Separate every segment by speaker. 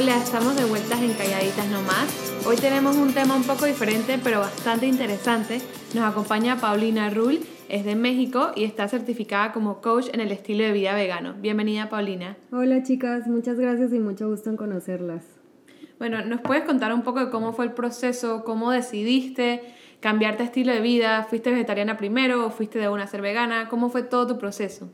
Speaker 1: Hola, estamos de vueltas en Calladitas Nomás. Hoy tenemos un tema un poco diferente, pero bastante interesante. Nos acompaña Paulina Rull, es de México y está certificada como coach en el estilo de vida vegano. Bienvenida, Paulina.
Speaker 2: Hola, chicas, muchas gracias y mucho gusto en conocerlas.
Speaker 1: Bueno, ¿nos puedes contar un poco de cómo fue el proceso, cómo decidiste cambiarte estilo de vida? ¿Fuiste vegetariana primero o fuiste de una a ser vegana? ¿Cómo fue todo tu proceso?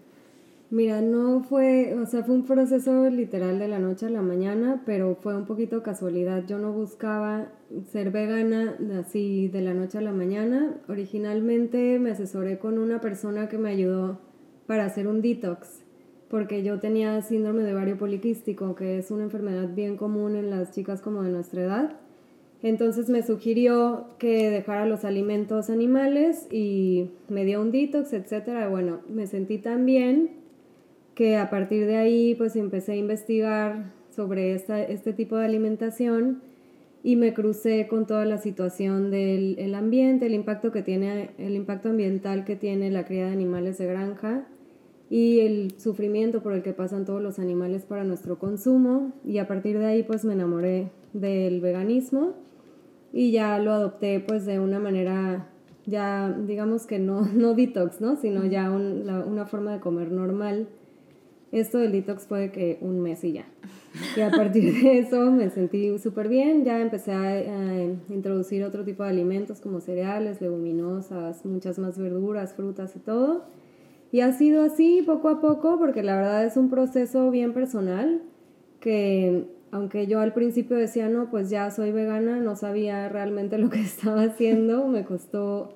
Speaker 2: Mira, no fue, o sea, fue un proceso literal de la noche a la mañana, pero fue un poquito casualidad. Yo no buscaba ser vegana así de la noche a la mañana. Originalmente me asesoré con una persona que me ayudó para hacer un detox, porque yo tenía síndrome de ovario poliquístico, que es una enfermedad bien común en las chicas como de nuestra edad. Entonces me sugirió que dejara los alimentos animales y me dio un detox, etcétera. Bueno, me sentí tan bien que a partir de ahí pues empecé a investigar sobre esta, este tipo de alimentación y me crucé con toda la situación del el ambiente, el impacto que tiene, el impacto ambiental que tiene la cría de animales de granja y el sufrimiento por el que pasan todos los animales para nuestro consumo y a partir de ahí pues me enamoré del veganismo y ya lo adopté pues de una manera ya digamos que no, no detox, ¿no? sino ya una forma de comer normal esto del detox fue que un mes y ya. Y a partir de eso me sentí súper bien, ya empecé a, introducir otro tipo de alimentos como cereales, leguminosas, muchas más verduras, frutas y todo. Y ha sido así poco a poco porque la verdad es un proceso bien personal que aunque yo al principio decía, no, pues ya soy vegana, no sabía realmente lo que estaba haciendo, me costó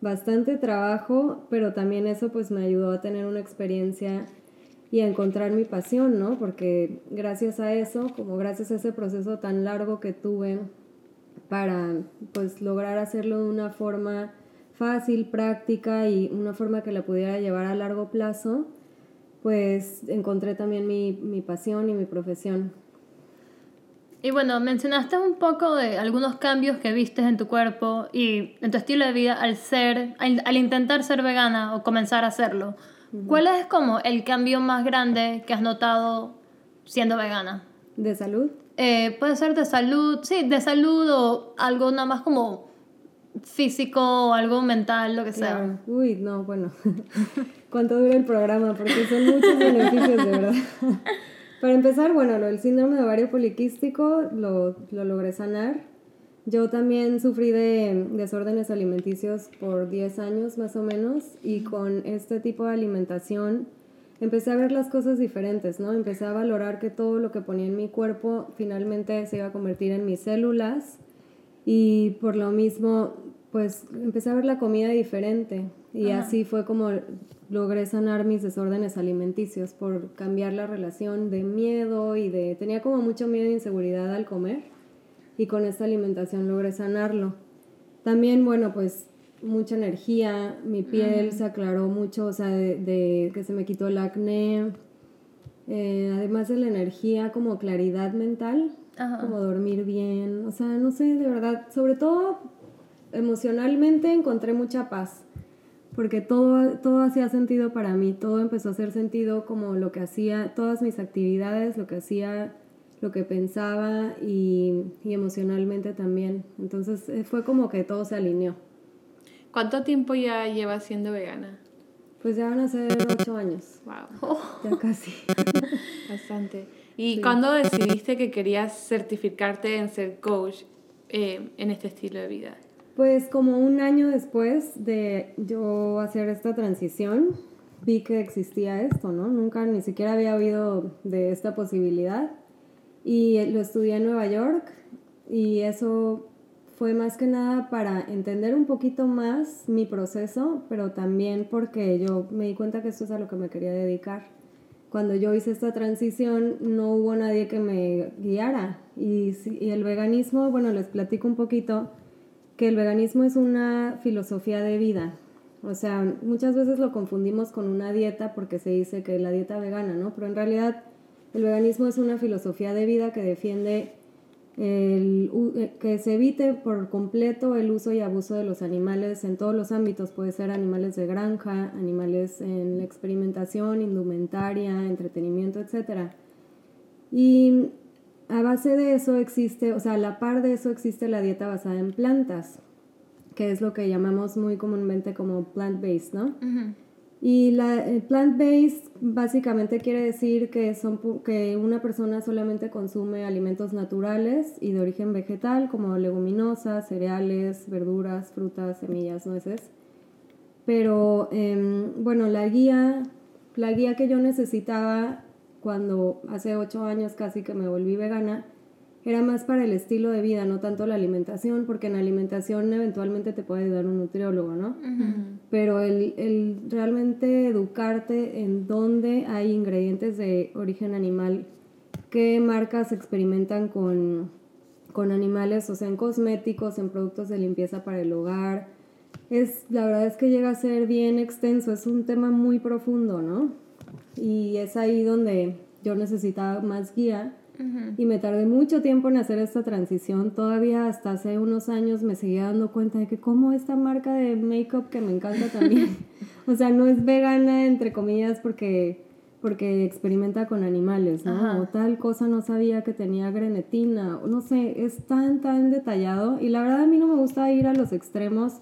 Speaker 2: bastante trabajo, pero también eso pues me ayudó a tener una experiencia y a encontrar mi pasión, ¿no? Porque gracias a eso, como gracias a ese proceso tan largo que tuve para pues lograr hacerlo de una forma fácil, práctica y una forma que la pudiera llevar a largo plazo, pues encontré también mi, mi pasión y mi profesión.
Speaker 3: Y bueno, mencionaste un poco de algunos cambios que viste en tu cuerpo y en tu estilo de vida al ser, al intentar ser vegana o comenzar a hacerlo. ¿Cuál es como el cambio más grande que has notado siendo vegana?
Speaker 2: ¿De salud?
Speaker 3: Eh, puede ser de salud, sí, de salud o algo nada más como físico o algo mental, lo que sea.
Speaker 2: Uy, no, bueno. ¿Cuánto dura el programa? Porque son muchos beneficios, de verdad. Para empezar, bueno, lo del síndrome de ovario poliquístico lo, lo logré sanar. Yo también sufrí de desórdenes alimenticios por 10 años más o menos y con este tipo de alimentación empecé a ver las cosas diferentes, ¿no? Empecé a valorar que todo lo que ponía en mi cuerpo finalmente se iba a convertir en mis células y por lo mismo pues empecé a ver la comida diferente. Y así fue como logré sanar mis desórdenes alimenticios por cambiar la relación de miedo y de tenía como mucho miedo e inseguridad al comer y con esta alimentación logré sanarlo. También, bueno, pues mucha energía, mi piel se aclaró mucho, o sea, de, que se me quitó el acné, eh, además de la energía, como claridad mental, como dormir bien, o sea, no sé, de verdad, sobre todo emocionalmente encontré mucha paz, porque todo, todo hacía sentido para mí, todo empezó a hacer sentido como lo que hacía, todas mis actividades, lo que hacía lo que pensaba y, emocionalmente también. Entonces eh, fue como que todo se alineó.
Speaker 1: ¿Cuánto tiempo ya llevas siendo vegana?
Speaker 2: Pues ya van a ser ocho años.
Speaker 1: Wow.
Speaker 2: Ya casi.
Speaker 1: Bastante. ¿Y cuándo decidiste que querías certificarte en ser coach eh, en este estilo de vida?
Speaker 2: Pues como un año después de yo hacer esta transición, vi que existía esto, ¿no? Nunca ni siquiera había oído de esta posibilidad y lo estudié en Nueva York y eso fue más que nada para entender un poquito más mi proceso, pero también porque yo me di cuenta que esto es a lo que me quería dedicar. Cuando yo hice esta transición no hubo nadie que me guiara y, y el veganismo, bueno, les platico un poquito que el veganismo es una filosofía de vida. O sea, muchas veces lo confundimos con una dieta porque se dice que la dieta vegana, ¿no? Pero en realidad el veganismo es una filosofía de vida que defiende el, eh, que se evite por completo el uso y abuso de los animales en todos los ámbitos. Puede ser animales de granja, animales en experimentación, indumentaria, entretenimiento, etc. Y a base de eso existe, o sea, a la par de eso existe la dieta basada en plantas, que es lo que llamamos muy comúnmente como plant-based, ¿no? Y la plant-based básicamente quiere decir que, son, que una persona solamente consume alimentos naturales y de origen vegetal, como leguminosas, cereales, verduras, frutas, semillas, nueces. Pero em, bueno, la guía, la guía que yo necesitaba cuando hace ocho años casi que me volví vegana, era más para el estilo de vida, no tanto la alimentación, porque en la alimentación eventualmente te puede ayudar un nutriólogo, ¿no? Pero el, el, realmente educarte en dónde hay ingredientes de origen animal, qué marcas experimentan con, con animales, o sea, en cosméticos, en productos de limpieza para el hogar, es, la verdad es que llega a ser bien extenso, es un tema muy profundo, ¿no? Y es ahí donde yo necesitaba más guía y me tardé mucho tiempo en hacer esta transición. Todavía hasta hace unos años me seguía dando cuenta de que como esta marca de make-up que me encanta también, o sea, no es vegana entre comillas porque porque experimenta con animales, ¿no? O tal cosa no sabía que tenía grenetina, o no sé, es tan, tan detallado. Y la verdad a mí no me gusta ir a los extremos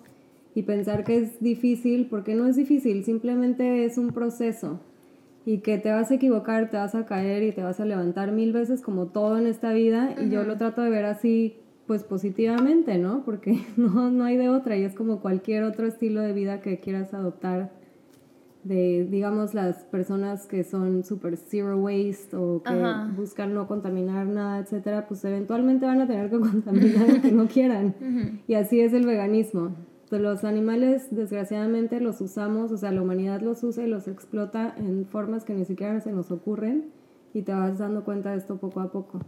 Speaker 2: y pensar que es difícil, porque no es difícil, simplemente es un proceso y que te vas a equivocar, te vas a caer y te vas a levantar mil veces como todo en esta vida y yo lo trato de ver así pues positivamente, ¿no? Porque no, no hay de otra y es como cualquier otro estilo de vida que quieras adoptar de, digamos, las personas que son super zero waste o que buscan no contaminar nada, etcétera, pues eventualmente van a tener que contaminar lo que no quieran. Y así es el veganismo los animales desgraciadamente los usamos, o sea, la humanidad los usa y los explota en formas que ni siquiera se nos ocurren y te vas dando cuenta de esto poco a poco.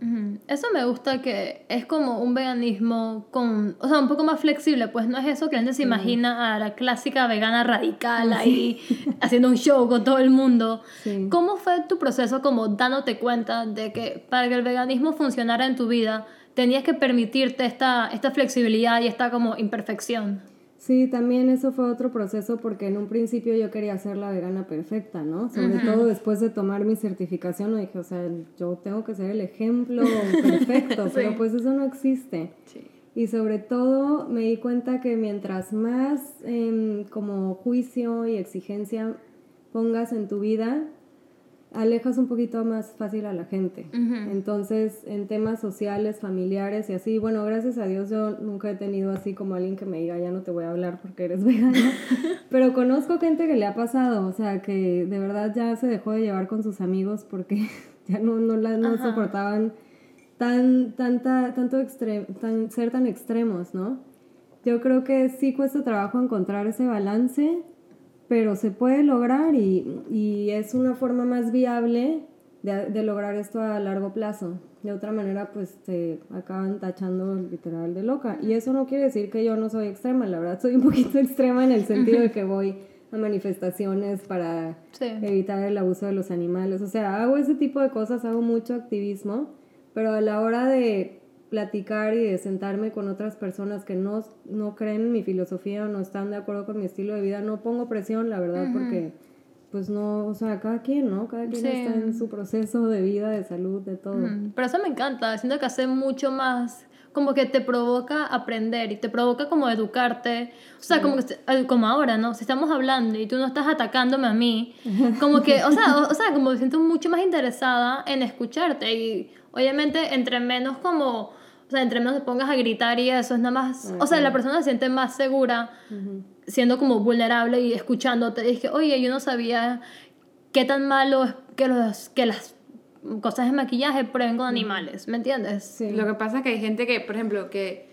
Speaker 3: Eso me gusta que es como un veganismo con, o sea, un poco más flexible, pues no es eso que la gente se imagina a la clásica vegana radical ahí haciendo un show con todo el mundo. ¿Cómo fue tu proceso como dándote cuenta de que para que el veganismo funcionara en tu vida tenías que permitirte esta, esta flexibilidad y esta como imperfección?
Speaker 2: Sí, también eso fue otro proceso porque en un principio yo quería ser la vegana perfecta, ¿no? Sobre todo después de tomar mi certificación, dije, o sea, yo tengo que ser el ejemplo perfecto, pero pues eso no existe. Y sobre todo me di cuenta que mientras más em, como juicio y exigencia pongas en tu vida, alejas un poquito más fácil a la gente. Entonces, en temas sociales, familiares y así, bueno, gracias a Dios yo nunca he tenido así como alguien que me diga, ya no te voy a hablar porque eres vegana, pero conozco gente que le ha pasado, o sea, que de verdad ya se dejó de llevar con sus amigos porque ya no, no, la, no soportaban tan, tanta, tanto tan, ser tan extremos, ¿no? Yo creo que sí cuesta trabajo encontrar ese balance pero se puede lograr y, y es una forma más viable de, de, lograr esto a largo plazo. De otra manera, pues te acaban tachando literal de loca. Y eso no quiere decir que yo no soy extrema, la verdad soy un poquito extrema en el sentido de que voy a manifestaciones para evitar el abuso de los animales. O sea, hago ese tipo de cosas, hago mucho activismo, pero a la hora de platicar y de sentarme con otras personas que no, no creen en mi filosofía o no están de acuerdo con mi estilo de vida, no pongo presión, la verdad, porque pues no, o sea, cada quien, ¿no? Cada quien está en su proceso de vida, de salud, de todo.
Speaker 3: Pero eso me encanta, siento que hace mucho más, como que te provoca aprender y te provoca como educarte, o sea, como, que, como ahora, ¿no? Si estamos hablando y tú no estás atacándome a mí, como que, o sea, o, o sea, como me siento mucho más interesada en escucharte y obviamente entre menos como o sea, entre menos te pongas a gritar y eso es nada más, o sea, la persona se siente más segura siendo como vulnerable y escuchándote. Dije, oye, yo no sabía qué tan malo es que, los, que las cosas de maquillaje prueben con animales, ¿me entiendes?
Speaker 1: Sí. Lo que pasa es que hay gente que, por ejemplo, que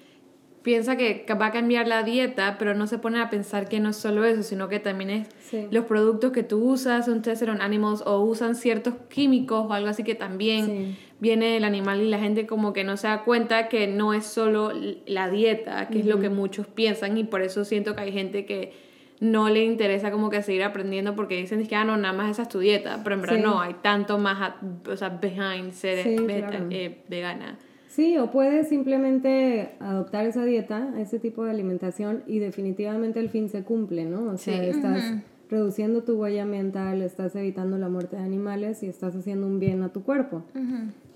Speaker 1: piensa que va a cambiar la dieta, pero no se pone a pensar que no es solo eso, sino que también es los productos que tú usas, son tested on animals o usan ciertos químicos o algo así que también viene del animal y la gente como que no se da cuenta que no es solo la dieta, que es lo que muchos piensan y por eso siento que hay gente que no le interesa como que seguir aprendiendo porque dicen que ah, no, nada más esa es tu dieta, pero en verdad no, hay tanto más, o sea, behind ser eh, vegana.
Speaker 2: Sí, o puedes simplemente adoptar esa dieta, ese tipo de alimentación y definitivamente el fin se cumple, ¿no? O sea, estás reduciendo tu huella ambiental, estás evitando la muerte de animales y estás haciendo un bien a tu cuerpo.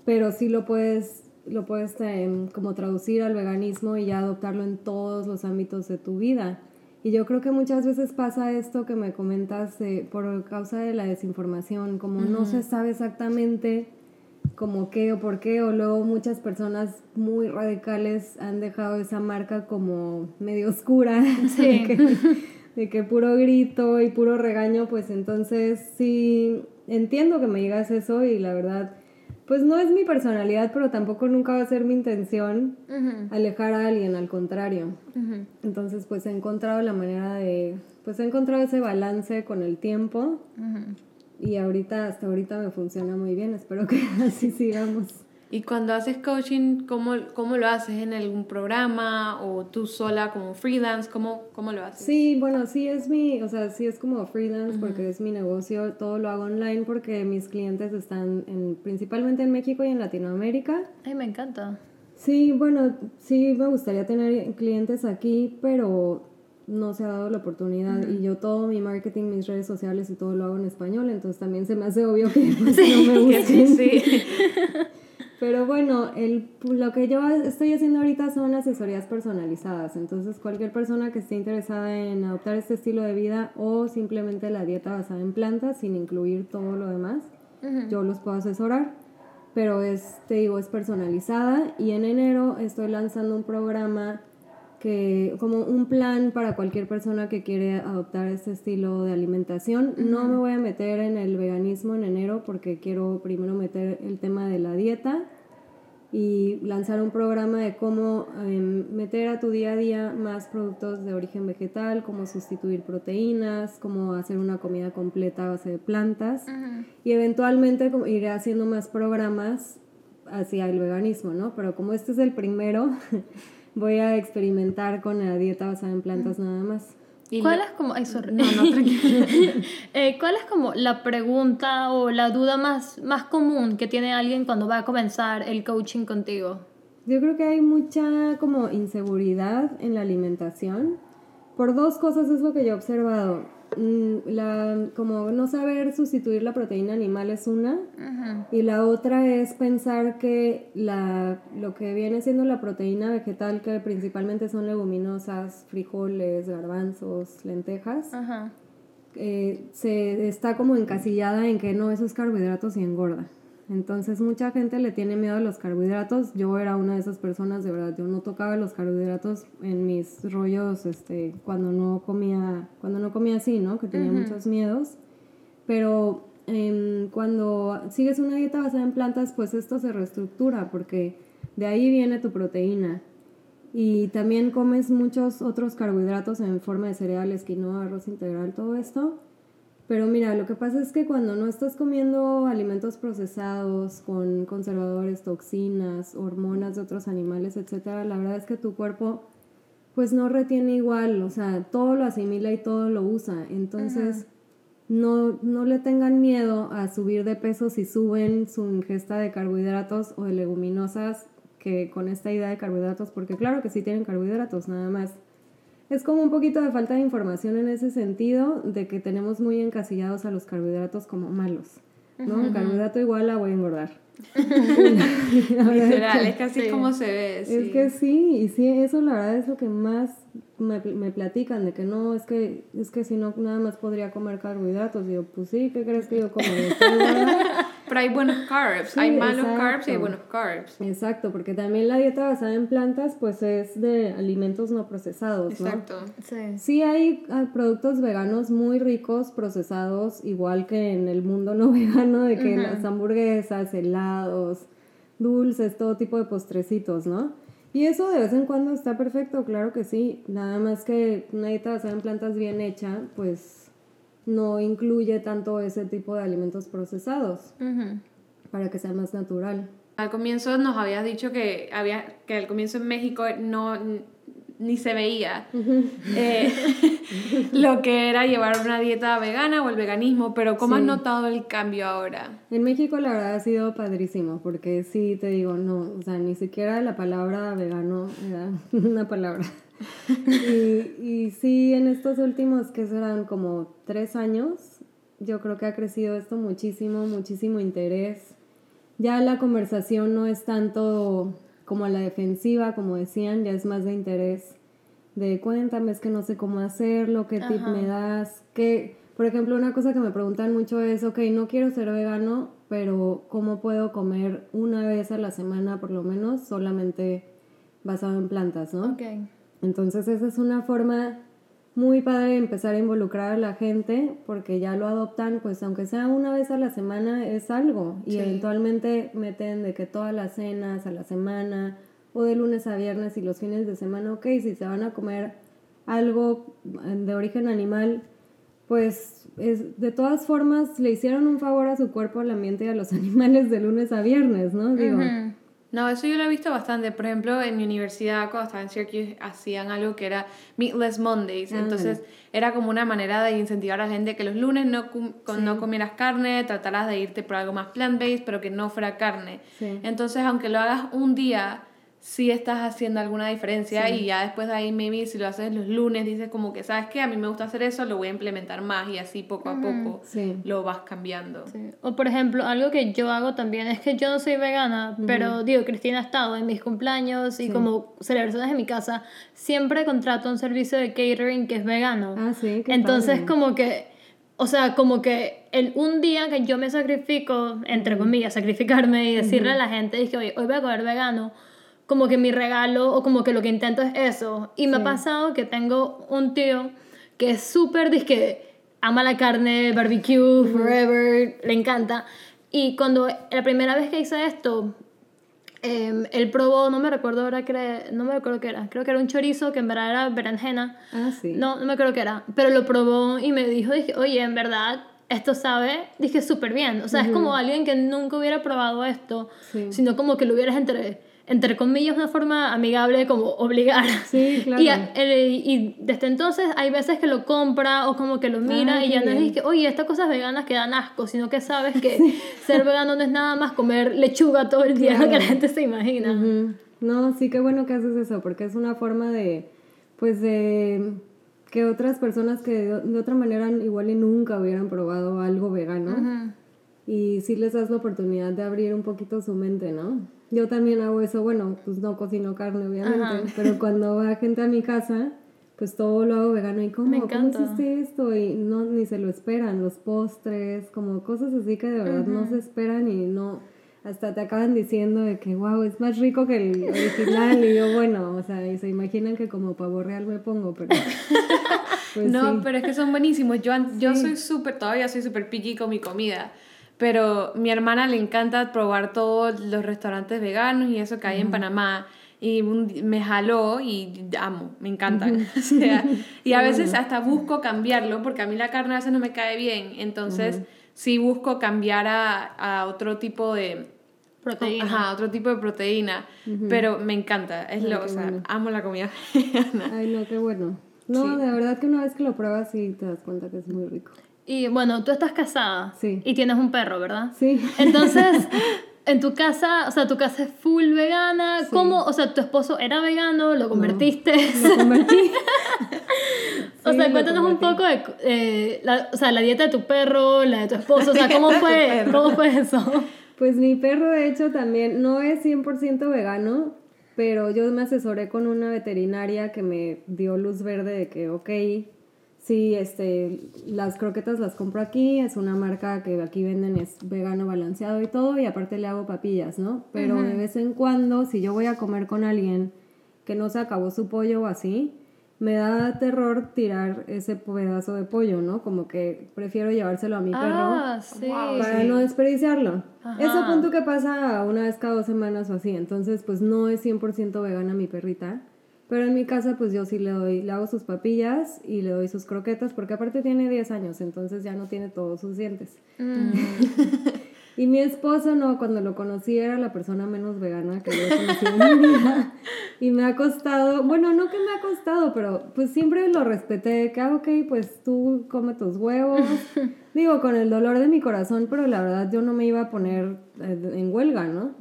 Speaker 2: Pero sí lo puedes, lo puedes em, como traducir al veganismo y ya adoptarlo en todos los ámbitos de tu vida. Y yo creo que muchas veces pasa esto que me comentas eh, por causa de la desinformación, como no se sabe exactamente como qué o por qué, o luego muchas personas muy radicales han dejado esa marca como medio oscura, de, que, de, que, puro grito y puro regaño, pues entonces sí entiendo que me digas eso y la verdad pues no es mi personalidad, pero tampoco nunca va a ser mi intención alejar a alguien, al contrario. Entonces, pues he encontrado la manera de, pues he encontrado ese balance con el tiempo y ahorita, hasta ahorita me funciona muy bien, espero que así sigamos.
Speaker 1: Y cuando haces coaching, ¿cómo, ¿cómo, lo haces? ¿En algún programa o tú sola como freelance? ¿Cómo, cómo lo haces?
Speaker 2: Sí, bueno, sí es mi, o sea, sí es como freelance porque es mi negocio, todo lo hago online porque mis clientes están en, principalmente en México y en Latinoamérica.
Speaker 3: Ay, me encanta.
Speaker 2: Sí, bueno, sí me gustaría tener clientes aquí, pero no se ha dado la oportunidad y yo todo mi marketing, mis redes sociales y todo lo hago en español, entonces también se me hace obvio que pues, no me busquen. Sí. Pero bueno, el, lo que yo estoy haciendo ahorita son asesorías personalizadas. Entonces, cualquier persona que esté interesada en adoptar este estilo de vida o simplemente la dieta basada en plantas sin incluir todo lo demás, yo los puedo asesorar. Pero es, te digo, es personalizada. Y en enero estoy lanzando un programa que como un plan para cualquier persona que quiere adoptar este estilo de alimentación. No me voy a meter en el veganismo en enero porque quiero primero meter el tema de la dieta y lanzar un programa de cómo em, meter a tu día a día más productos de origen vegetal, cómo sustituir proteínas, cómo hacer una comida completa a base de plantas y eventualmente iré haciendo más programas hacia el veganismo, ¿no? Pero como este es el primero, voy a experimentar con la dieta basada en plantas nada más.
Speaker 3: ¿Cuál es como, no, no, eh, ¿Cuál es como la pregunta o la duda más, más común que tiene alguien cuando va a comenzar el coaching contigo?
Speaker 2: Yo creo que hay mucha como inseguridad en la alimentación. Por dos cosas es lo que yo he observado. Mm, la, como no saber sustituir la proteína animal es una y la otra es pensar que la, lo que viene siendo la proteína vegetal que principalmente son leguminosas, frijoles, garbanzos, lentejas eh, se está como encasillada en que no esos carbohidratos y engorda entonces mucha gente le tiene miedo a los carbohidratos. Yo era una de esas personas, de verdad, yo no tocaba los carbohidratos en mis rollos este, cuando no comía, cuando no comía así, ¿no? Que tenía muchos miedos. Pero em, cuando sigues una dieta basada en plantas, pues esto se reestructura porque de ahí viene tu proteína. Y también comes muchos otros carbohidratos en forma de cereales, quinoa, arroz integral, todo esto pero mira, lo que pasa es que cuando no estás comiendo alimentos procesados con conservadores, toxinas, hormonas de otros animales, etcétera, la verdad es que tu cuerpo pues no retiene igual, o sea, todo lo asimila y todo lo usa. Entonces, no, no le tengan miedo a subir de peso si suben su ingesta de carbohidratos o de leguminosas que con esta idea de carbohidratos, porque claro que sí tienen carbohidratos, nada más es como un poquito de falta de información en ese sentido, de que tenemos muy encasillados a los carbohidratos como malos. ¿no? Un carbohidrato igual a voy a engordar.
Speaker 1: Literal, es casi como se ve.
Speaker 2: Es que sí, y sí, eso la verdad es lo que más me, me, platican, de que no, es que, es que si no, nada más podría comer carbohidratos. Y yo, pues sí, ¿qué crees que yo como?
Speaker 1: Pero hay buenos carbs, hay malos carbs y hay buenos carbs.
Speaker 2: Exacto, porque también la dieta basada en plantas pues es de alimentos no procesados, ¿no? Exacto. Sí. sí hay productos veganos muy ricos procesados, igual que en el mundo no vegano, de que las hamburguesas, helados, dulces, todo tipo de postrecitos, ¿no? Y eso de vez en cuando está perfecto, claro que sí. Nada más que una dieta basada en plantas bien hecha, pues no incluye tanto ese tipo de alimentos procesados para que sea más natural.
Speaker 1: Al comienzo nos habías dicho que había que al comienzo en México no ni se veía eh, lo que era llevar una dieta vegana o el veganismo, pero ¿cómo has notado el cambio ahora?
Speaker 2: En México la verdad ha sido padrísimo, porque sí te digo, no, o sea, ni siquiera la palabra vegano era una palabra. Y, y sí, en estos últimos, que serán como tres años, yo creo que ha crecido esto muchísimo, muchísimo interés. Ya la conversación no es tanto como a la defensiva, como decían, ya es más de interés de cuéntame, es que no sé cómo hacerlo, qué tip me das, que, por ejemplo, una cosa que me preguntan mucho es, ok, no quiero ser vegano, pero ¿cómo puedo comer una vez a la semana por lo menos solamente basado en plantas, ¿no?
Speaker 3: Ok.
Speaker 2: Entonces esa es una forma muy padre de empezar a involucrar a la gente porque ya lo adoptan, pues aunque sea una vez a la semana es algo y
Speaker 1: Sí.
Speaker 2: eventualmente meten de que todas las cenas a la semana o de lunes a viernes y los fines de semana, ok, si se van a comer algo de origen animal, pues es, de todas formas le hicieron un favor a su cuerpo, al ambiente y a los animales de lunes a viernes, ¿no? Digo.
Speaker 1: No, eso yo lo he visto bastante. Por ejemplo, en mi universidad, cuando estaba en Syracuse, hacían algo que era Meatless Mondays.
Speaker 2: Ah.
Speaker 1: Entonces, era como una manera de incentivar a la gente que los lunes no, con- no comieras carne, trataras de irte por algo más plant-based, pero que no fuera carne.
Speaker 2: Sí.
Speaker 1: Entonces, aunque lo hagas un día, sí estás haciendo alguna diferencia y ya después de ahí, maybe si lo haces los lunes, dices como que, ¿sabes qué? A mí me gusta hacer eso, lo voy a implementar más y así poco a poco
Speaker 2: Sí.
Speaker 1: lo vas cambiando.
Speaker 3: O por ejemplo, algo que yo hago también es que yo no soy vegana, pero digo, Cristina ha estado en mis cumpleaños y como celebraciones en mi casa, siempre contrato un servicio de catering que es vegano.
Speaker 2: Ah, sí, qué
Speaker 3: Entonces
Speaker 2: padre.
Speaker 3: como que, o sea, como que el, un día que yo me sacrifico, entre comillas, sacrificarme y decirle a la gente, dije, oye, hoy voy a comer vegano, como que mi regalo o como que lo que intento es eso. Y me ha pasado que tengo un tío que es súper, que ama la carne, barbecue, forever, le encanta. Y cuando la primera vez que hice esto, em, él probó, no me recuerdo ahora que no me recuerdo qué era, creo que era un chorizo que en verdad era berenjena.
Speaker 2: Ah, sí.
Speaker 3: No, no me acuerdo qué era, pero lo probó y me dijo, dije, oye, en verdad, esto sabe, dije, súper bien. O sea, es como alguien que nunca hubiera probado esto,
Speaker 2: Sí.
Speaker 3: sino como que lo hubieras entre, entre comillas, una forma amigable, como obligar.
Speaker 2: Sí, claro.
Speaker 3: Y, él- y desde entonces hay veces que lo compra o como que lo mira
Speaker 2: Ah,
Speaker 3: y ya no es que, oye, estas cosas veganas que dan asco, sino que sabes que ser vegano no es nada más comer lechuga todo el día, lo que la gente se imagina.
Speaker 2: No, sí, qué bueno que haces eso, porque es una forma de, pues, de que otras personas que de, de otra manera igual y nunca hubieran probado algo vegano, y sí les das la oportunidad de abrir un poquito su mente, ¿no? Yo también hago eso, bueno, pues no cocino carne, obviamente, pero cuando va gente a mi casa, pues todo lo hago vegano y ¿cómo?
Speaker 3: Me
Speaker 2: ¿Cómo hiciste esto? Y no, ni se lo esperan, los postres, como cosas así que de verdad no se esperan y no, hasta te acaban diciendo de que, wow, es más rico que el original y yo, bueno, o sea, y se imaginan que como pavo real me pongo, pero... Pues
Speaker 1: no,
Speaker 2: sí.
Speaker 1: pero es que son buenísimos. Yo, an- yo soy súper, todavía soy súper picky con mi comida. Pero mi hermana le encanta probar todos los restaurantes veganos y eso que hay en Panamá. Y un me jaló y amo, me encantan. o sea, y a veces hasta busco cambiarlo porque a mí la carne a veces no me cae bien. Entonces, sí busco cambiar a, a otro tipo de,
Speaker 3: Proteína.
Speaker 1: Ajá, otro tipo de proteína. Pero me encanta. Es lo, o sea, amo la comida vegana.
Speaker 2: Ay, no, qué bueno. No, de verdad que una vez que lo pruebas sí te das cuenta que es muy rico.
Speaker 3: Y bueno, tú estás casada
Speaker 2: Sí.
Speaker 3: y tienes un perro, ¿verdad?
Speaker 2: Sí.
Speaker 3: Entonces, en tu casa, o sea, tu casa es full vegana. ¿Cómo? O sea, tu esposo era vegano, lo convertiste.
Speaker 2: Lo convertí.
Speaker 3: o
Speaker 2: Sí,
Speaker 3: sea, cuéntanos un poco de eh, la, o sea, la dieta de tu perro, la de tu esposo, o sea, ¿cómo fue. ¿cómo fue eso?
Speaker 2: Pues mi perro, de hecho, también no es 100% vegano, pero yo me asesoré con una veterinaria que me dio luz verde de que, ok, sí, este, las croquetas las compro aquí, es una marca que aquí venden, es vegano balanceado y todo, y aparte le hago papillas, ¿no? Pero de vez en cuando, si yo voy a comer con alguien que no se acabó su pollo o así, me da terror tirar ese pedazo de pollo, ¿no? Como que prefiero llevárselo a mi perro
Speaker 3: Ah, sí.
Speaker 1: Wow,
Speaker 2: para no desperdiciarlo.
Speaker 3: Ajá.
Speaker 2: Eso punto que pasa una vez cada dos semanas o así, entonces pues no es 100% vegana mi perrita, pero en mi casa pues yo sí le doy, le hago sus papillas y le doy sus croquetas, porque aparte tiene 10 años, entonces ya no tiene todos sus dientes.
Speaker 3: Mm.
Speaker 2: Y mi esposo, no, cuando lo conocí era la persona menos vegana que yo he conocido en mi vida. Y me ha costado, bueno, no que me ha costado, pero pues siempre lo respeté, que, ah, ok, pues tú come tus huevos. Digo, con el dolor de mi corazón, pero la verdad yo no me iba a poner eh, en huelga, ¿no?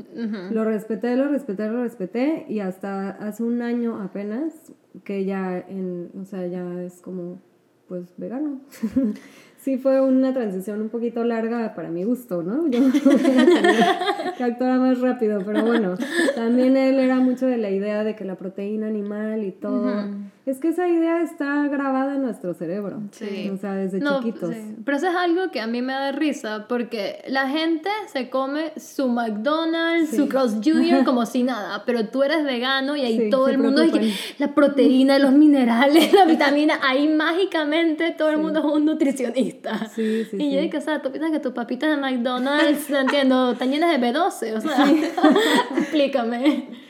Speaker 2: Lo respeté, lo respeté, lo respeté y hasta hace un año apenas que ya, en, o sea, ya es como, pues, vegano. sí fue una transición un poquito larga para mi gusto, ¿no? Yo que actuara más rápido, pero bueno, también él era mucho de la idea de que la proteína animal y todo. Es que esa idea está grabada en nuestro cerebro. Sí. O sea, desde chiquitos.
Speaker 3: Pero eso es algo que a mí me da risa, porque la gente se come su McDonald's, su Cross Junior como si nada, pero tú eres vegano y ahí todo el mundo dice la proteína, los minerales, la vitamina, ahí mágicamente todo el mundo es un nutricionista. Sí, sí, y yo digo, o sea, tú piensas que tus papitas de McDonald's, no entiendo, están llenas de B12, o sea, explícame.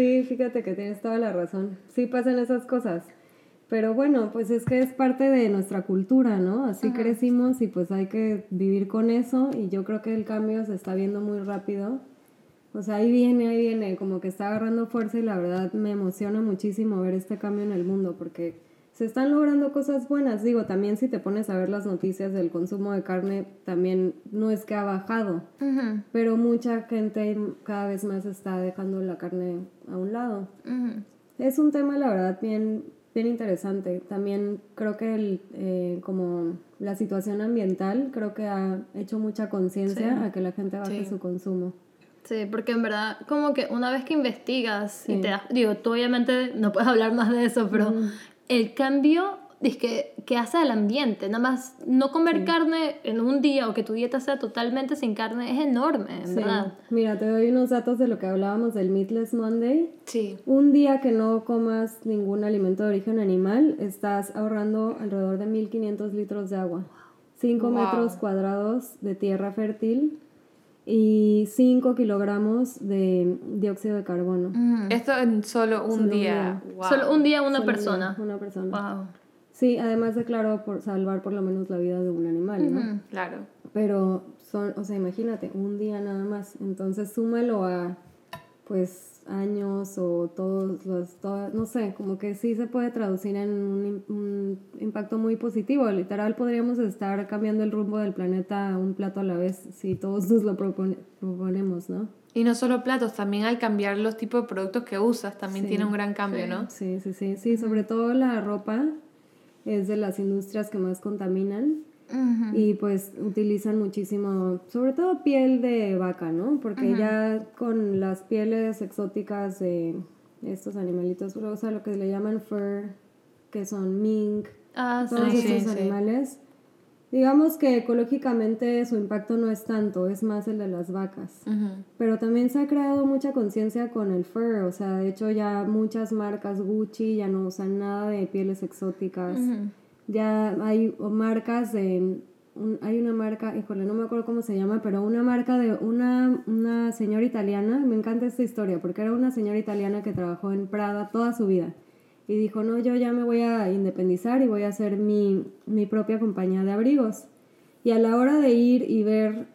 Speaker 2: Sí, fíjate que tienes toda la razón. Sí pasan esas cosas. Pero bueno, pues es que es parte de nuestra cultura, ¿no? Así crecimos y pues hay que vivir con eso y yo creo que el cambio se está viendo muy rápido. O sea, ahí viene, ahí viene, como que está agarrando fuerza y la verdad me emociona muchísimo ver este cambio en el mundo porque se están logrando cosas buenas. Digo, también si te pones a ver las noticias del consumo de carne, también no es que ha bajado, pero mucha gente cada vez más está dejando la carne a un lado. Es un tema, la verdad, bien, bien interesante. También creo que el, eh, como la situación ambiental, creo que ha hecho mucha conciencia a que la gente baje su consumo.
Speaker 3: Sí, porque en verdad, como que una vez que investigas y te das, digo, tú obviamente no puedes hablar más de eso, pero el cambio que, que hace al ambiente, nada más no comer carne en un día o que tu dieta sea totalmente sin carne es enorme, en verdad.
Speaker 2: Mira, te doy unos datos de lo que hablábamos del Meatless Monday.
Speaker 3: Sí.
Speaker 2: Un día que no comas ningún alimento de origen animal, estás ahorrando alrededor de 1500 litros de agua, 5 metros cuadrados de tierra fértil y 5 kilogramos de dióxido de carbono.
Speaker 1: Esto en solo un día.
Speaker 3: Solo un día una persona.
Speaker 2: una persona. Wow. Sí, además de, claro, por salvar por lo menos la vida de un animal, ¿no?
Speaker 1: Claro.
Speaker 2: Pero son, o sea, imagínate, un día nada más. Entonces súmalo a, pues, años o todos los, no sé, como que sí se puede traducir en un, impacto muy positivo. Literal podríamos estar cambiando el rumbo del planeta un plato a la vez si todos nos lo proponemos, ¿no?
Speaker 1: Y no solo platos, también al cambiar los tipos de productos que usas, también tiene un gran cambio, ¿no?
Speaker 2: Sí, sí, sí, sí, sobre todo la ropa es de las industrias que más contaminan y pues utilizan muchísimo, sobre todo piel de vaca, ¿no? Porque ya con las pieles exóticas de estos animalitos, o sea, lo que le llaman fur, que son mink, ah, todos estos animales, digamos que ecológicamente su impacto no es tanto, es más el de las vacas. Pero también se ha creado mucha conciencia con el fur, o sea, de hecho ya muchas marcas Gucci ya no usan nada de pieles exóticas ya hay marcas de hay una marca, híjole, no me acuerdo cómo se llama, pero una marca de una, una señora italiana, me encanta esta historia, porque era una señora italiana que trabajó en Prada toda su vida. Y dijo, no, yo ya me voy a independizar y voy a hacer mi, mi propia compañía de abrigos. Y a la hora de ir y ver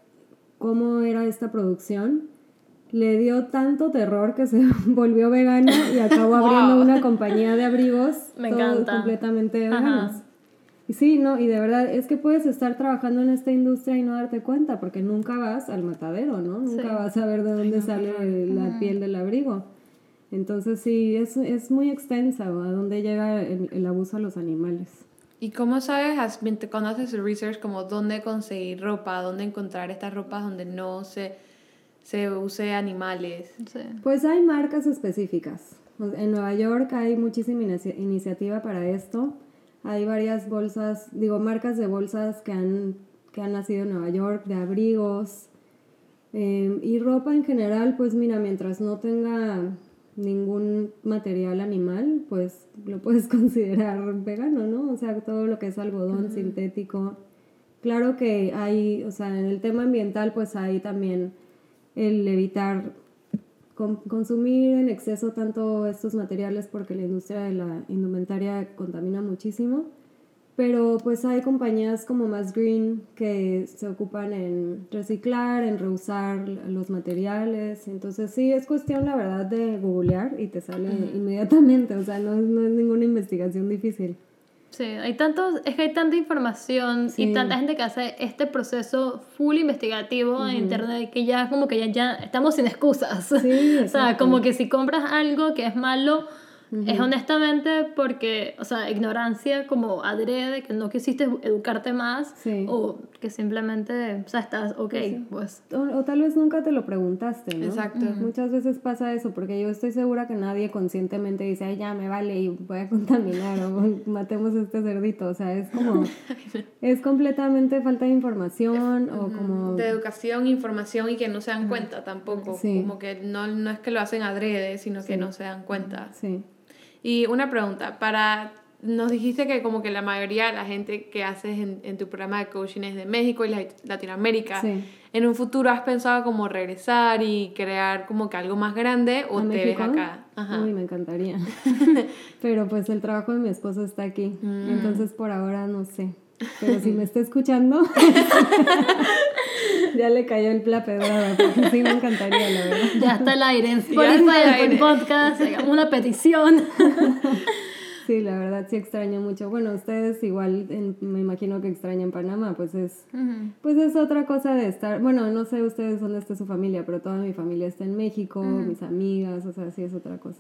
Speaker 2: cómo era esta producción, le dio tanto terror que se volvió vegana y acabó abriendo una compañía de abrigos
Speaker 3: me encanta.
Speaker 2: completamente veganos. Sí, no, y de verdad es que puedes estar trabajando en esta industria y no darte cuenta, porque nunca vas al matadero, ¿no? Nunca vas a ver de dónde sale la piel del abrigo. Entonces sí, es, es muy extensa a dónde llega el, abuso a los animales.
Speaker 1: ¿Y cómo sabes, cuando haces el research, como dónde conseguir ropa, dónde encontrar estas ropas donde no se, se use animales?
Speaker 2: Pues hay marcas específicas. En Nueva York hay muchísima iniciativa para esto. Hay varias bolsas, digo, marcas de bolsas que han, que han nacido en Nueva York, de abrigos. Em, y ropa en general, pues mira, mientras no tenga ningún material animal, pues lo puedes considerar vegano, ¿no? O sea, todo lo que es algodón sintético. Claro que hay, o sea, en el tema ambiental, pues hay también el evitar consumir en exceso tanto estos materiales porque la industria de la indumentaria contamina muchísimo. Pero pues hay compañías como Más Green que se ocupan en reciclar, en reusar los materiales. Entonces sí, es cuestión la verdad de googlear y te sale inmediatamente. O sea, no, no es ninguna investigación difícil.
Speaker 3: Sí, hay tantos, es que hay tanta información y tanta gente que hace este proceso full investigativo en internet que ya como que ya, ya estamos sin excusas. Sí, o sea, como que si compras algo que es malo, es honestamente porque, o sea, ignorancia como adrede, que no quisiste educarte más,
Speaker 2: Sí.
Speaker 3: o que simplemente, o sea, estás, ok, pues...
Speaker 2: O, o tal vez nunca te lo preguntaste, ¿no?
Speaker 1: Exacto.
Speaker 2: Muchas veces pasa eso, porque yo estoy segura que nadie conscientemente dice, ay, ya me vale y voy a contaminar o matemos a este cerdito. O sea, es como, es completamente falta de información o como...
Speaker 1: De educación, información y que no se dan cuenta tampoco.
Speaker 2: Sí.
Speaker 1: Como que no, no es que lo hacen adrede, sino que no se dan cuenta.
Speaker 2: Sí.
Speaker 1: Y una pregunta, para nos dijiste que como que la mayoría de la gente que haces en, en tu programa de coaching es de México y la- Latinoamérica.
Speaker 2: Sí.
Speaker 1: ¿En un futuro has pensado como regresar y crear como que algo más grande o
Speaker 2: ¿A
Speaker 1: te
Speaker 2: México?
Speaker 1: ves acá? Ajá.
Speaker 2: Uy, me encantaría. Pero pues el trabajo de mi esposo está aquí.
Speaker 1: Mm.
Speaker 2: Entonces por ahora no sé. Pero si me está escuchando, ya le cayó el plapedrada, porque sí me encantaría, la verdad.
Speaker 3: Ya está el aire en Spotify, podcast, una petición.
Speaker 2: Sí, la verdad sí extraño mucho. Bueno, ustedes igual en- me imagino que extrañan Panamá, pues es pues es otra cosa de estar, bueno, no sé ustedes dónde está su familia, pero toda mi familia está en México, mis amigas, o sea, sí es otra cosa.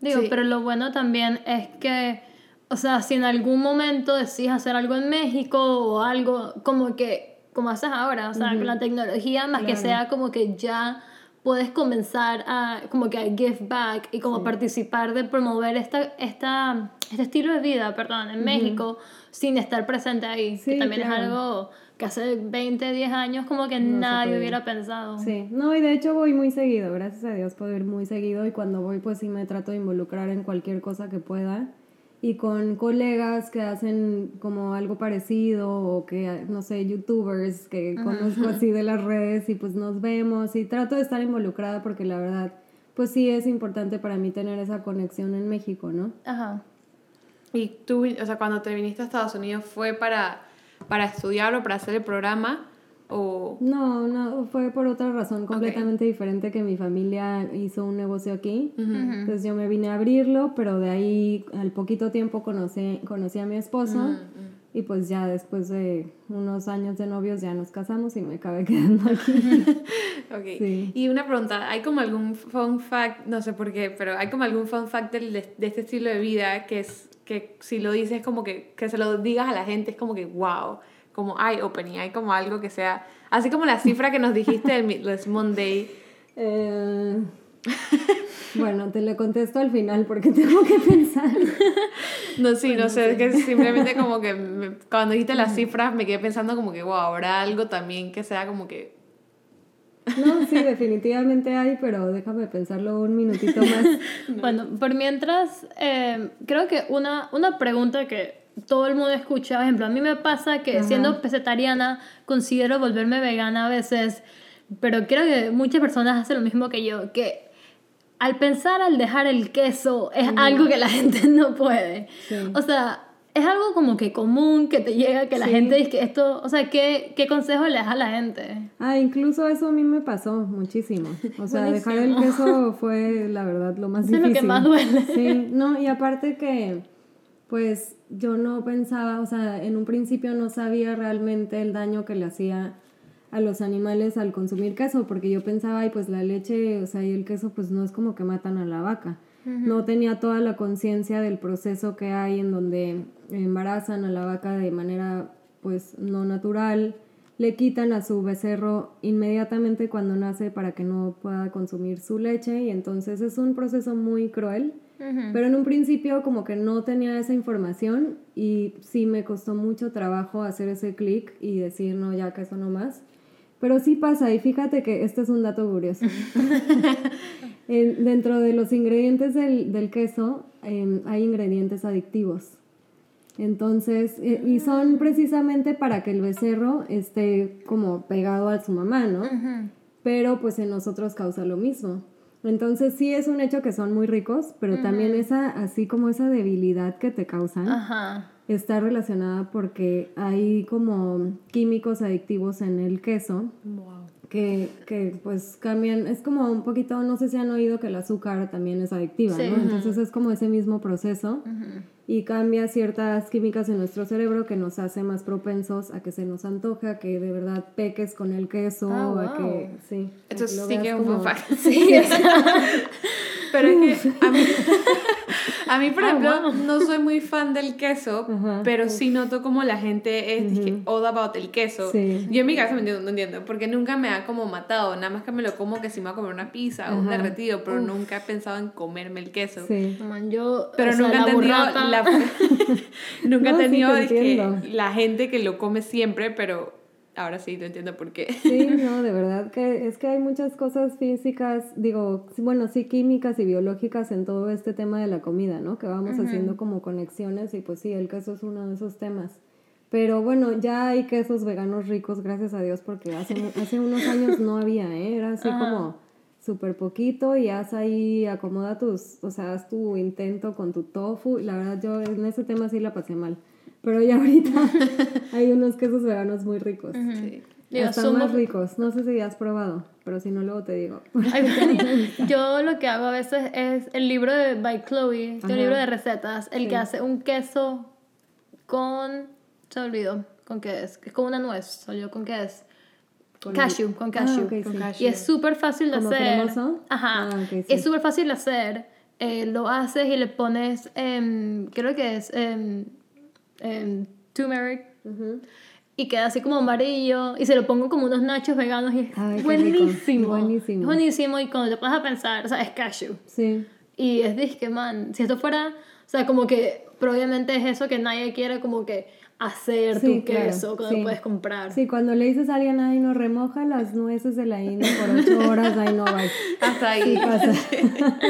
Speaker 3: Digo,
Speaker 1: Sí.
Speaker 3: pero lo bueno también es que, o sea, si en algún momento decís hacer algo en México o algo como que, como haces ahora, o sea, con la tecnología, más que
Speaker 2: Claro.
Speaker 3: sea como que ya puedes comenzar a, como que a give back y como participar de promover esta, esta, este estilo de vida, perdón, en México, sin estar presente ahí, que
Speaker 2: Sí,
Speaker 3: también es
Speaker 2: claro.
Speaker 3: algo que hace 20, 10 años como que
Speaker 2: No
Speaker 3: nadie hubiera pensado.
Speaker 2: Sí, no, y de hecho voy muy seguido, gracias a Dios puedo ir muy seguido y cuando voy pues sí me trato de involucrar en cualquier cosa que pueda y con colegas que hacen como algo parecido o que, no sé, youtubers que conozco así de las redes y pues nos vemos y trato de estar involucrada porque la verdad pues sí es importante para mí tener esa conexión en México, ¿no?
Speaker 3: Ajá.
Speaker 1: Y tú, o sea, cuando te viniste a Estados Unidos, ¿fue para, para estudiar o para hacer el programa? O...
Speaker 2: No, no, fue por otra razón completamente diferente que mi familia hizo un negocio aquí. Entonces yo me vine a abrirlo, pero de ahí al poquito tiempo conocí, conocí a mi esposo y pues ya después de unos años de novios ya nos casamos y me acabé quedando aquí.
Speaker 1: Ok.
Speaker 2: Sí.
Speaker 1: Y una pregunta, ¿hay como algún fun fact, no sé por qué, pero hay como algún fun fact del- de, de este estilo de vida que es que si lo dices como que, que se lo digas a la gente es como que wow, como eye opening, hay como algo que sea, así como la cifra que nos dijiste del Meatless Monday,
Speaker 2: Eh, bueno, te lo contesto al final porque tengo que pensar.
Speaker 1: no sí, no sé, es que simplemente como que me- cuando dijiste las cifras me quedé pensando como que wow, habrá algo también que sea como que
Speaker 2: No, sí, definitivamente hay, pero déjame pensarlo un minutito más.
Speaker 3: Bueno, por mientras, eh, creo que una, una pregunta que todo el mundo escucha, por ejemplo, a mí me pasa que siendo vegetariana considero volverme vegana a veces, pero creo que muchas personas hacen lo mismo que yo, que al pensar al dejar el queso es algo que la gente no puede.
Speaker 2: Sí.
Speaker 3: O sea, es algo como que común que te llega, que la
Speaker 2: Sí.
Speaker 3: gente dice que esto, o sea, ¿qué, qué consejo le das a la gente?
Speaker 2: Ah, incluso eso a mí me pasó muchísimo. O sea, dejar el queso fue la verdad lo más
Speaker 3: Eso es lo
Speaker 2: difícil.
Speaker 3: que más duele.
Speaker 2: Sí, no, y aparte que pues yo no pensaba, o sea, en un principio no sabía realmente el daño que le hacía a los animales al consumir queso, porque yo pensaba, ay, pues la leche, o sea, y el queso pues no es como que matan a la vaca. No tenía toda la conciencia del proceso que hay en donde embarazan a la vaca de manera pues no natural, le quitan a su becerro inmediatamente cuando nace para que no pueda consumir su leche y entonces es un proceso muy cruel. Pero en un principio como que no tenía esa información y sí me costó mucho trabajo hacer ese clic y decir no, ya que eso no más. Pero sí pasa y fíjate que este es un dato curioso. En- dentro de los ingredientes del, del queso em, hay ingredientes adictivos. Entonces, eh, y son precisamente para que el becerro esté como pegado a su mamá, ¿no? Pero pues en nosotros causa lo mismo. Entonces sí es un hecho que son muy ricos, pero también esa, así como esa debilidad que te causan,
Speaker 3: Ajá.
Speaker 2: está relacionada porque hay como químicos adictivos en el queso que, que pues cambian, es como un poquito, no sé si han oído que el azúcar también es adictiva,
Speaker 3: Sí.
Speaker 2: ¿no? Entonces es como ese mismo proceso y cambia ciertas químicas en nuestro cerebro que nos hace más propensos a que se nos antoja, que de verdad peques con el queso,
Speaker 3: Ah,
Speaker 2: a
Speaker 3: wow.
Speaker 2: que sí. a que
Speaker 1: sí que
Speaker 2: veas
Speaker 1: es un
Speaker 2: como-
Speaker 1: fact. Pero es que a mí, A mí, por
Speaker 3: Ah,
Speaker 1: ejemplo,
Speaker 3: wow.
Speaker 1: no soy muy fan del queso,
Speaker 2: Ajá.
Speaker 1: pero sí noto como la gente es dije, all about el queso.
Speaker 2: Sí.
Speaker 1: Yo en mi caso me entiendo, no entiendo, porque nunca me ha como matado, nada más que me lo como que si me voy a comer una pizza o un derretido, pero nunca he pensado en comerme el queso.
Speaker 2: Sí.
Speaker 3: Man, yo,
Speaker 1: Pero
Speaker 3: o sea,
Speaker 1: nunca he
Speaker 3: la burrata-
Speaker 1: la, nunca he
Speaker 2: No, sí
Speaker 1: entendido
Speaker 2: te
Speaker 1: dizque,
Speaker 2: entiendo.
Speaker 1: la gente que lo come siempre, pero ahora sí te entiendo por qué.
Speaker 2: Sí, no, de verdad que es que hay muchas cosas físicas, digo, bueno, sí químicas y biológicas en todo este tema de la comida, ¿no? Que vamos haciendo como conexiones y pues sí, el queso es uno de esos temas. Pero bueno, ya hay quesos veganos ricos, gracias a Dios, porque hace, hace unos años no había, ¿eh? Era así como súper poquito y haz ahí, acomoda tus, o sea, haz tu intento con tu tofu. La verdad, yo en ese tema sí la pasé mal. Pero ya ahorita hay unos quesos veganos muy ricos.
Speaker 1: Sí.
Speaker 3: Digo,
Speaker 2: Están
Speaker 3: somos-
Speaker 2: más ricos. No sé si ya has probado, pero si no, luego te digo.
Speaker 3: Yo lo que hago a veces es el libro de By Chloe, este libro de recetas, el que
Speaker 2: Sí.
Speaker 3: hace un queso con, se me olvidó, con qué es, es con una nuez, o yo con qué es,
Speaker 2: Con
Speaker 3: cashew,
Speaker 2: el-
Speaker 3: con
Speaker 2: Ah,
Speaker 3: cashew.
Speaker 2: sí.
Speaker 3: Y es súper fácil de
Speaker 2: ¿Como
Speaker 3: hacer.
Speaker 2: cremoso?
Speaker 3: Ajá.
Speaker 2: Ah, ok, sí.
Speaker 3: Es súper fácil de hacer. Eh, lo haces y le pones, em, creo que es em, em, turmeric.
Speaker 2: Ujú.
Speaker 3: Y queda así como amarillo. Y se lo pongo como unos nachos veganos y es
Speaker 2: Ay,
Speaker 3: buenísimo.
Speaker 2: Buenísimo.
Speaker 3: Buenísimo. Y cuando te pones a pensar, o sea, es cashew.
Speaker 2: Sí.
Speaker 3: Y es disque, man, si esto fuera, o sea, como que, pero obviamente es eso que nadie quiere como que hacer
Speaker 2: Sí,
Speaker 3: tu
Speaker 2: claro,
Speaker 3: queso que
Speaker 2: sí.
Speaker 3: puedes comprar.
Speaker 2: Sí, cuando le dices a alguien, ay, no, remoja las nueces de la India por ocho horas, ay, no, bye.
Speaker 1: Hasta ahí.
Speaker 2: Sí pasa.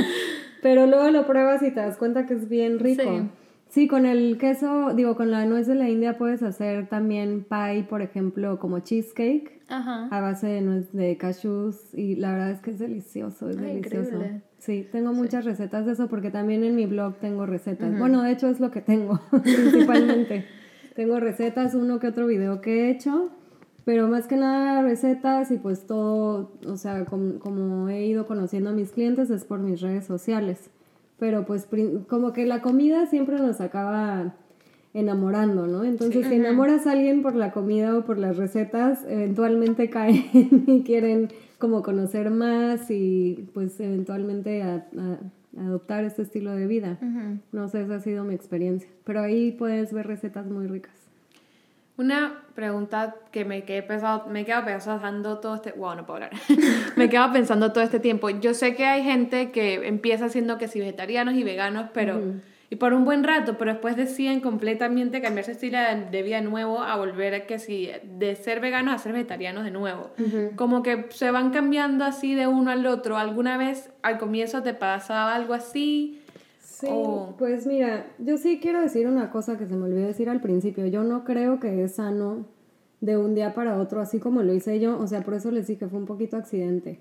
Speaker 2: Pero luego lo pruebas y te das cuenta que es bien rico.
Speaker 3: Sí.
Speaker 2: Con el queso, digo, con la nuez de la India puedes hacer también pie, por ejemplo, como cheesecake
Speaker 3: Ajá.
Speaker 2: a base de nuez de cashews y la verdad es que es delicioso, es
Speaker 3: Ay,
Speaker 2: delicioso.
Speaker 3: increíble.
Speaker 2: Sí, tengo muchas recetas de eso porque también en mi blog tengo recetas. Bueno, de hecho es lo que tengo principalmente. tengo recetas, uno que otro video que he hecho, pero más que nada recetas y pues todo, o sea, com- como he ido conociendo a mis clientes es por mis redes sociales. Pero pues como que la comida siempre nos acaba enamorando, ¿no? Entonces, si enamoras a alguien por la comida o por las recetas, eventualmente caen y quieren como conocer más y pues eventualmente a- a- adoptar este estilo de vida. No sé, esa ha sido mi experiencia. Pero ahí puedes ver recetas muy ricas.
Speaker 1: Una pregunta que me quedé pensando, me he quedado pensando todo este, wow, no puedo hablar. me he quedado pensando todo este tiempo. Yo sé que hay gente que empieza siendo que si vegetarianos y veganos, pero y por un buen rato, pero después deciden completamente cambiar su estilo de, vida de nuevo a volver a que si de ser veganos a ser vegetarianos de nuevo. Como que se van cambiando así de uno al otro. ¿Alguna vez al comienzo te pasaba algo así?
Speaker 2: Sí,
Speaker 1: O-
Speaker 2: pues mira, yo sí quiero decir una cosa que se me olvidó decir al principio. Yo no creo que es sano de un día para otro, así como lo hice yo. O sea, por eso les dije, fue un poquito accidente.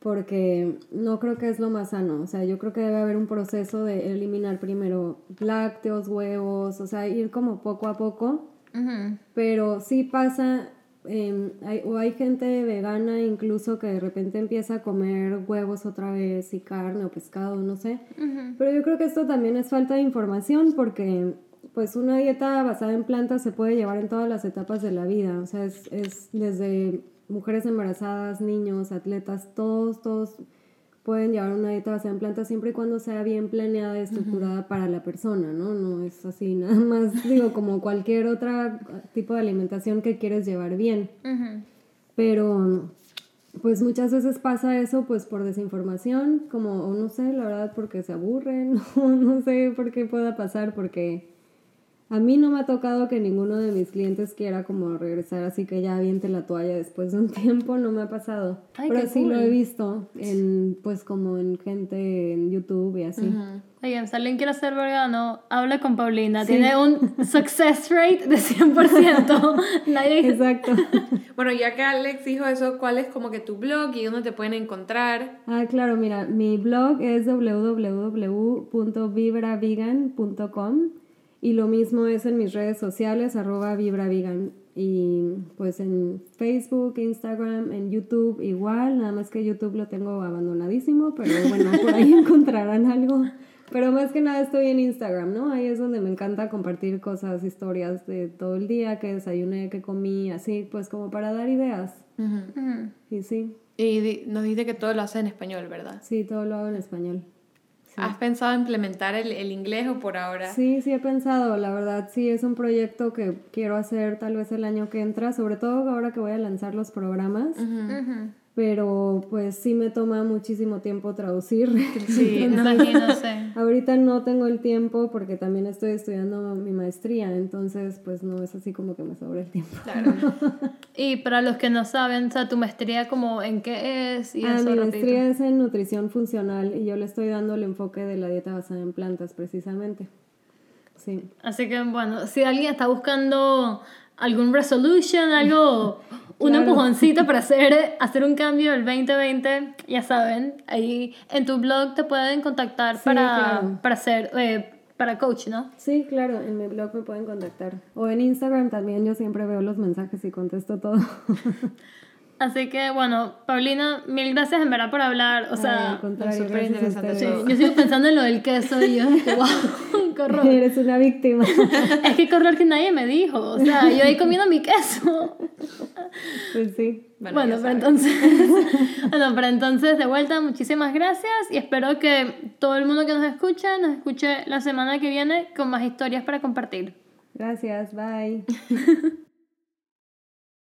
Speaker 2: Porque no creo que es lo más sano. O sea, yo creo que debe haber un proceso de eliminar primero lácteos, huevos, o sea, ir como poco a poco. Pero sí pasa, eh, hay, o hay gente vegana incluso que de repente empieza a comer huevos otra vez y carne o pescado, no sé.
Speaker 3: Ujú.
Speaker 2: Pero yo creo que esto también es falta de información porque pues una dieta basada en plantas se puede llevar en todas las etapas de la vida. O sea, es, es desde mujeres embarazadas, niños, atletas, todos, todos pueden llevar una dieta basada en plantas siempre y cuando sea bien planeada y estructurada para la persona, ¿no? No es así nada más, digo, como cualquier otro tipo de alimentación que quieres llevar bien. Pero pues muchas veces pasa eso pues por desinformación, como o no sé, la verdad porque se aburren, o no sé por qué pueda pasar, porque a mí no me ha tocado que ninguno de mis clientes quiera como regresar así que ya aviente la toalla después de un tiempo, no me ha pasado.
Speaker 3: Ay,
Speaker 2: Pero sí lo he visto en pues como en gente en YouTube y así.
Speaker 3: Oigan, si alguien quiere ser vegano, habla con Paulina. Tiene un success rate de 100%. Nadie...
Speaker 2: Exacto.
Speaker 1: Bueno, ya que Alex dijo eso, ¿cuál es como que tu blog y dónde te pueden encontrar?
Speaker 2: Ah, claro, mira, mi blog es www.vibravegan.com y lo mismo es en mis redes sociales, arroba vibravegan. Y pues en Facebook, Instagram, en YouTube igual, nada más que YouTube lo tengo abandonadísimo, pero bueno, por ahí encontrarán algo. Pero más que nada estoy en Instagram, ¿no? Ahí es donde me encanta compartir cosas, historias de todo el día, que desayuné, que comí, así, pues como para dar ideas.
Speaker 3: Ujú.
Speaker 2: Y sí,
Speaker 1: Y nos dice que todo lo hace en español, ¿verdad?
Speaker 2: sí, todo lo hago en español.
Speaker 1: ¿Has pensado implementar el, el, inglés o por ahora?
Speaker 2: Sí, sí he pensado, la verdad sí es un proyecto que quiero hacer tal vez el año que entra, sobre todo ahora que voy a lanzar los programas pero pues sí me toma muchísimo tiempo traducir.
Speaker 3: Sí, imagino,
Speaker 2: Ahorita no tengo el tiempo porque también estoy estudiando mi maestría, entonces pues no es así como que me sobra el tiempo. Claro.
Speaker 3: y para los que no saben, o sea, tu maestría como en qué es y
Speaker 2: ah, mi maestría es en nutrición funcional y yo le estoy dando el enfoque de la dieta basada en plantas precisamente. Sí.
Speaker 3: Así que bueno, si alguien está buscando algún resolution, algo un empujoncito para hacer, hacer un cambio el 2020, ya saben, ahí en tu blog te pueden contactar para, para hacer, eh, para coach, ¿no?
Speaker 2: Sí, claro, en mi blog me pueden contactar. O en Instagram también, yo siempre veo los mensajes y contesto todo.
Speaker 3: Así que bueno, Paulina, mil gracias en verdad por hablar. O sea,
Speaker 2: súper interesante.
Speaker 3: Sí, yo sigo pensando en lo del queso y yo, wow,
Speaker 2: corro. Eres una víctima.
Speaker 3: es que correr que nadie me dijo. O sea, yo ahí comiendo mi queso.
Speaker 2: Pues sí.
Speaker 3: Bueno, pero entonces, bueno, pero entonces de vuelta, muchísimas gracias y espero que todo el mundo que nos escuche nos escuche la semana que viene con más historias para compartir.
Speaker 2: Gracias, bye.